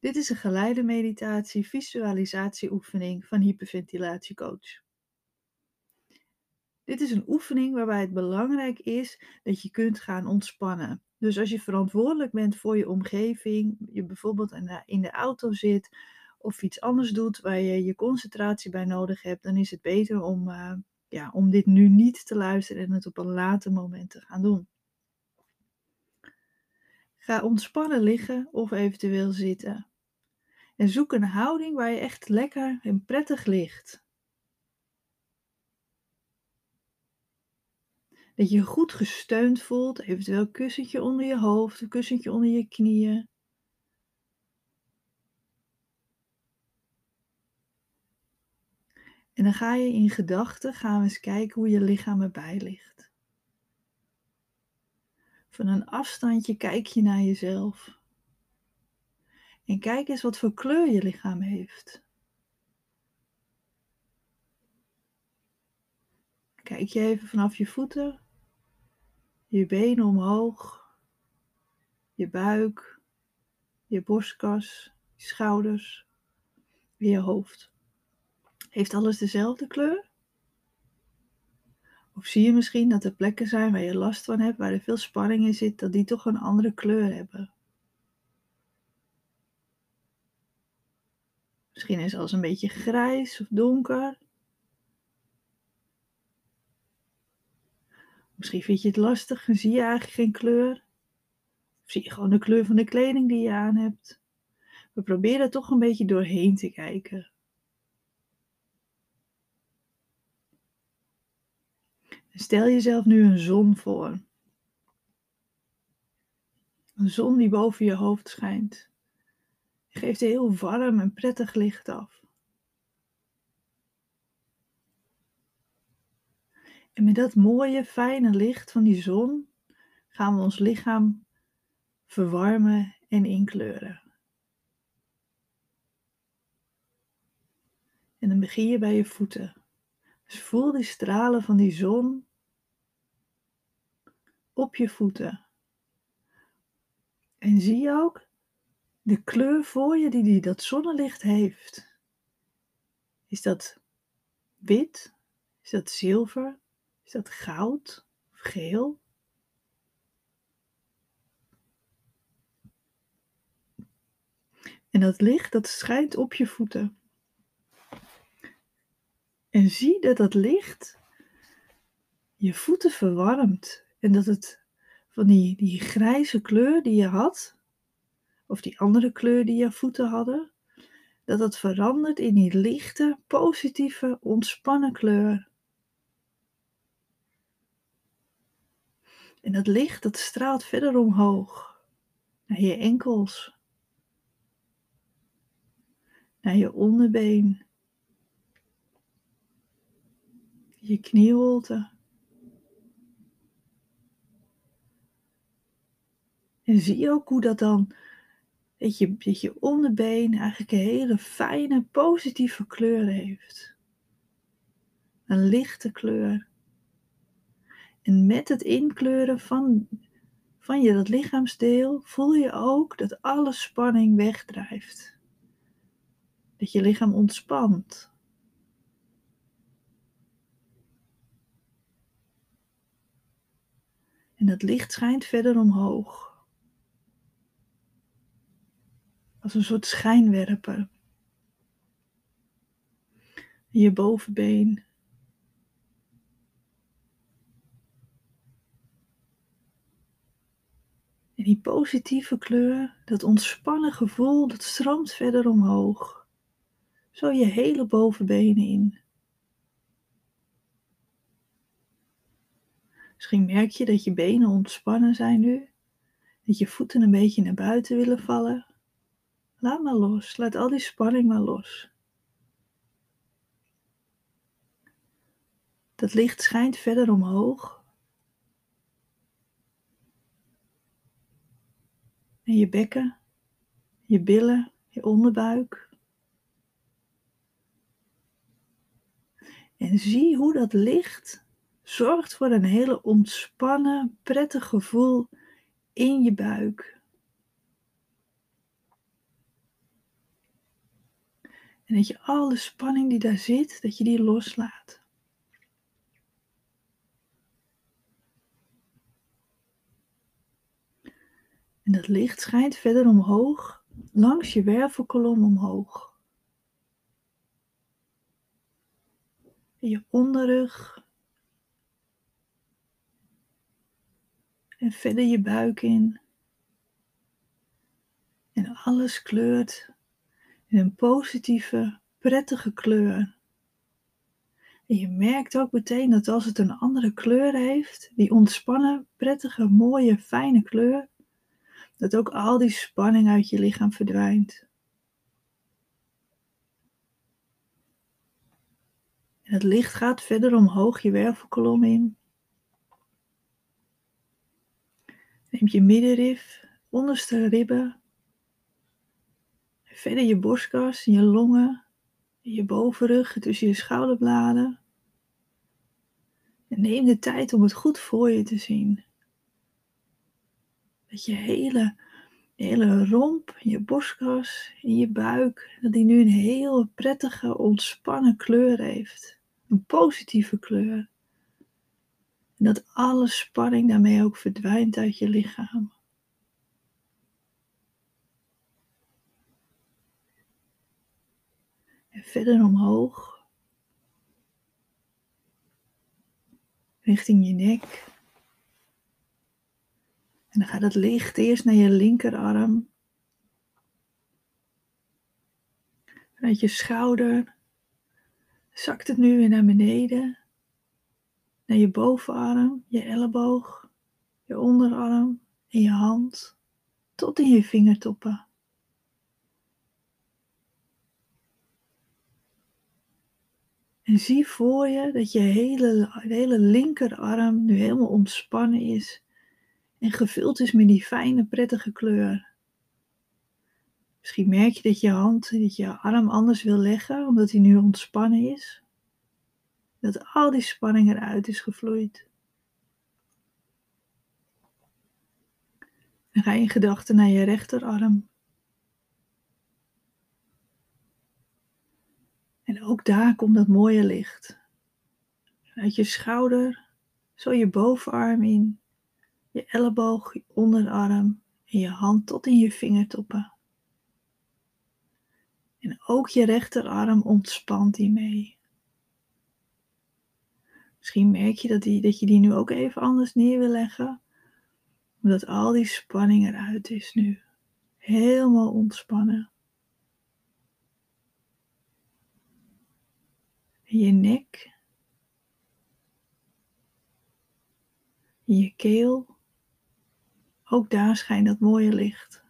Dit is een geleide meditatie visualisatieoefening van hyperventilatiecoach. Dit is een oefening waarbij het belangrijk is dat je kunt gaan ontspannen. Dus als je verantwoordelijk bent voor je omgeving, je bijvoorbeeld in de auto zit of iets anders doet waar je je concentratie bij nodig hebt, dan is het beter om, uh, ja, om dit nu niet te luisteren en het op een later moment te gaan doen. Ga ontspannen liggen of eventueel zitten. En zoek een houding waar je echt lekker en prettig ligt. Dat je je goed gesteund voelt, eventueel een kussentje onder je hoofd, een kussentje onder je knieën. En dan ga je in gedachten gaan we eens kijken hoe je lichaam erbij ligt. Van een afstandje kijk je naar jezelf. En kijk eens wat voor kleur je lichaam heeft. Kijk je even vanaf je voeten, je benen omhoog, je buik, je borstkas, je schouders je hoofd. Heeft alles dezelfde kleur? Of zie je misschien dat er plekken zijn waar je last van hebt, waar er veel spanning in zit, dat die toch een andere kleur hebben? Misschien is alles een beetje grijs of donker. Misschien vind je het lastig en zie je eigenlijk geen kleur. Of zie je gewoon de kleur van de kleding die je aan hebt. We proberen toch een beetje doorheen te kijken. Stel jezelf nu een zon voor. Een zon die boven je hoofd schijnt geeft heel warm en prettig licht af. En met dat mooie, fijne licht van die zon gaan we ons lichaam verwarmen en inkleuren. En dan begin je bij je voeten. Dus voel die stralen van die zon op je voeten. En zie je ook de kleur voor je die, die dat zonnelicht heeft. Is dat wit? Is dat zilver? Is dat goud of geel? En dat licht dat schijnt op je voeten. En zie dat dat licht je voeten verwarmt. En dat het van die, die grijze kleur die je had, of die andere kleur die je voeten hadden, dat het verandert in die lichte, positieve, ontspannen kleur. En dat licht dat straalt verder omhoog, naar je enkels, naar je onderbeen, je knieholte. En zie ook hoe dat dan dat je, dat je onderbeen eigenlijk een hele fijne, positieve kleur heeft. Een lichte kleur. En met het inkleuren van, van je dat lichaamsdeel voel je ook dat alle spanning wegdrijft. Dat je lichaam ontspant. En dat licht schijnt verder omhoog. Als een soort schijnwerper. Je bovenbeen. En die positieve kleur, dat ontspannen gevoel, dat stroomt verder omhoog. Zo je hele bovenbenen in. Misschien merk je dat je benen ontspannen zijn nu. Dat je voeten een beetje naar buiten willen vallen. Laat maar los. Laat al die spanning maar los. Dat licht schijnt verder omhoog. En je bekken, je billen, je onderbuik. En zie hoe dat licht zorgt voor een hele ontspannen, prettig gevoel in je buik. En dat je alle spanning die daar zit, dat je die loslaat. En dat licht schijnt verder omhoog, langs je wervelkolom omhoog. Je onderrug. En verder je buik in. En alles kleurt in een positieve, prettige kleur. En je merkt ook meteen dat als het een andere kleur heeft, die ontspannen, prettige, mooie, fijne kleur, dat ook al die spanning uit je lichaam verdwijnt. En het licht gaat verder omhoog je wervelkolom in. Neemt je middenrif, onderste ribben, verder je borstkas, je longen, je bovenrug, tussen je schouderbladen. En neem de tijd om het goed voor je te zien. Dat je hele, hele romp, je borstkas en je buik, dat die nu een heel prettige, ontspannen kleur heeft. Een positieve kleur. En dat alle spanning daarmee ook verdwijnt uit je lichaam. Verder omhoog. Richting je nek. En dan gaat het licht eerst naar je linkerarm. Vanuit je schouder zakt het nu weer naar beneden. Naar je bovenarm, je elleboog, je onderarm en je hand. Tot in je vingertoppen. En zie voor je dat je hele, hele linkerarm nu helemaal ontspannen is en gevuld is met die fijne, prettige kleur. Misschien merk je dat je hand, dat je arm anders wil leggen, omdat hij nu ontspannen is. Dat al die spanning eruit is gevloeid. Dan ga in gedachten naar je rechterarm. Ook daar komt dat mooie licht. Uit je schouder, zo je bovenarm in, je elleboog, je onderarm en je hand tot in je vingertoppen. En ook je rechterarm ontspant hiermee. Misschien merk je dat, die, dat je die nu ook even anders neer wil leggen, omdat al die spanning eruit is nu. Helemaal ontspannen. Je nek, je keel. Ook daar schijnt dat mooie licht.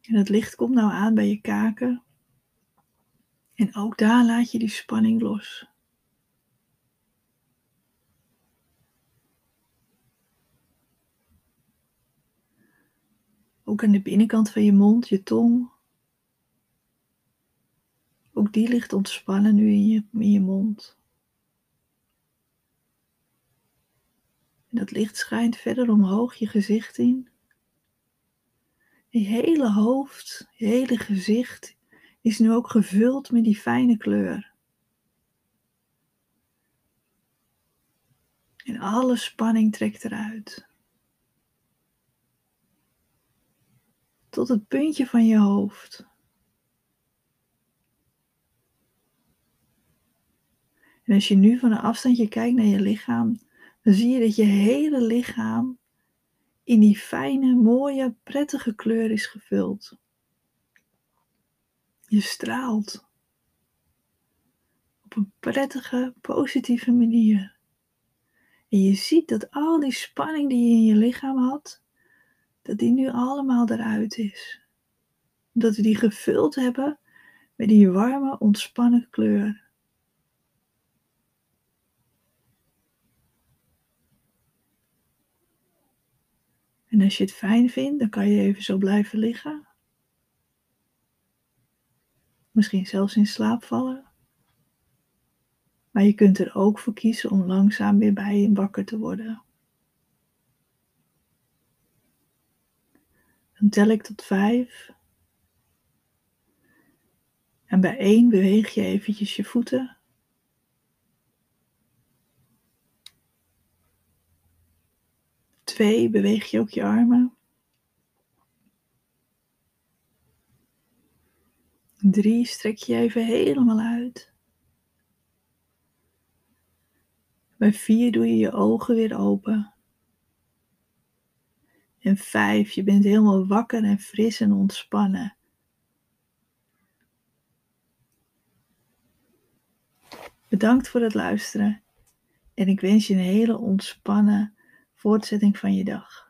En het licht komt nou aan bij je kaken. En ook daar laat je die spanning los. Ook aan de binnenkant van je mond, je tong. Ook die ligt ontspannen nu in je, in je mond. En dat licht schijnt verder omhoog je gezicht in. Je hele hoofd, je hele gezicht is nu ook gevuld met die fijne kleur. En alle spanning trekt eruit. Tot het puntje van je hoofd. En als je nu van een afstandje kijkt naar je lichaam, dan zie je dat je hele lichaam in die fijne, mooie, prettige kleur is gevuld. Je straalt op een prettige, positieve manier. En je ziet dat al die spanning die je in je lichaam had, dat die nu allemaal eruit is. Dat we die gevuld hebben met die warme, ontspannen kleur. En als je het fijn vindt, dan kan je even zo blijven liggen. Misschien zelfs in slaap vallen. Maar je kunt er ook voor kiezen om langzaam weer bij je wakker te worden. Tel ik tot vijf. En bij één beweeg je eventjes je voeten. Twee beweeg je ook je armen. Drie strek je even helemaal uit. Bij vier doe je je ogen weer open. En vijf, je bent helemaal wakker en fris en ontspannen. Bedankt voor het luisteren en ik wens je een hele ontspannen voortzetting van je dag.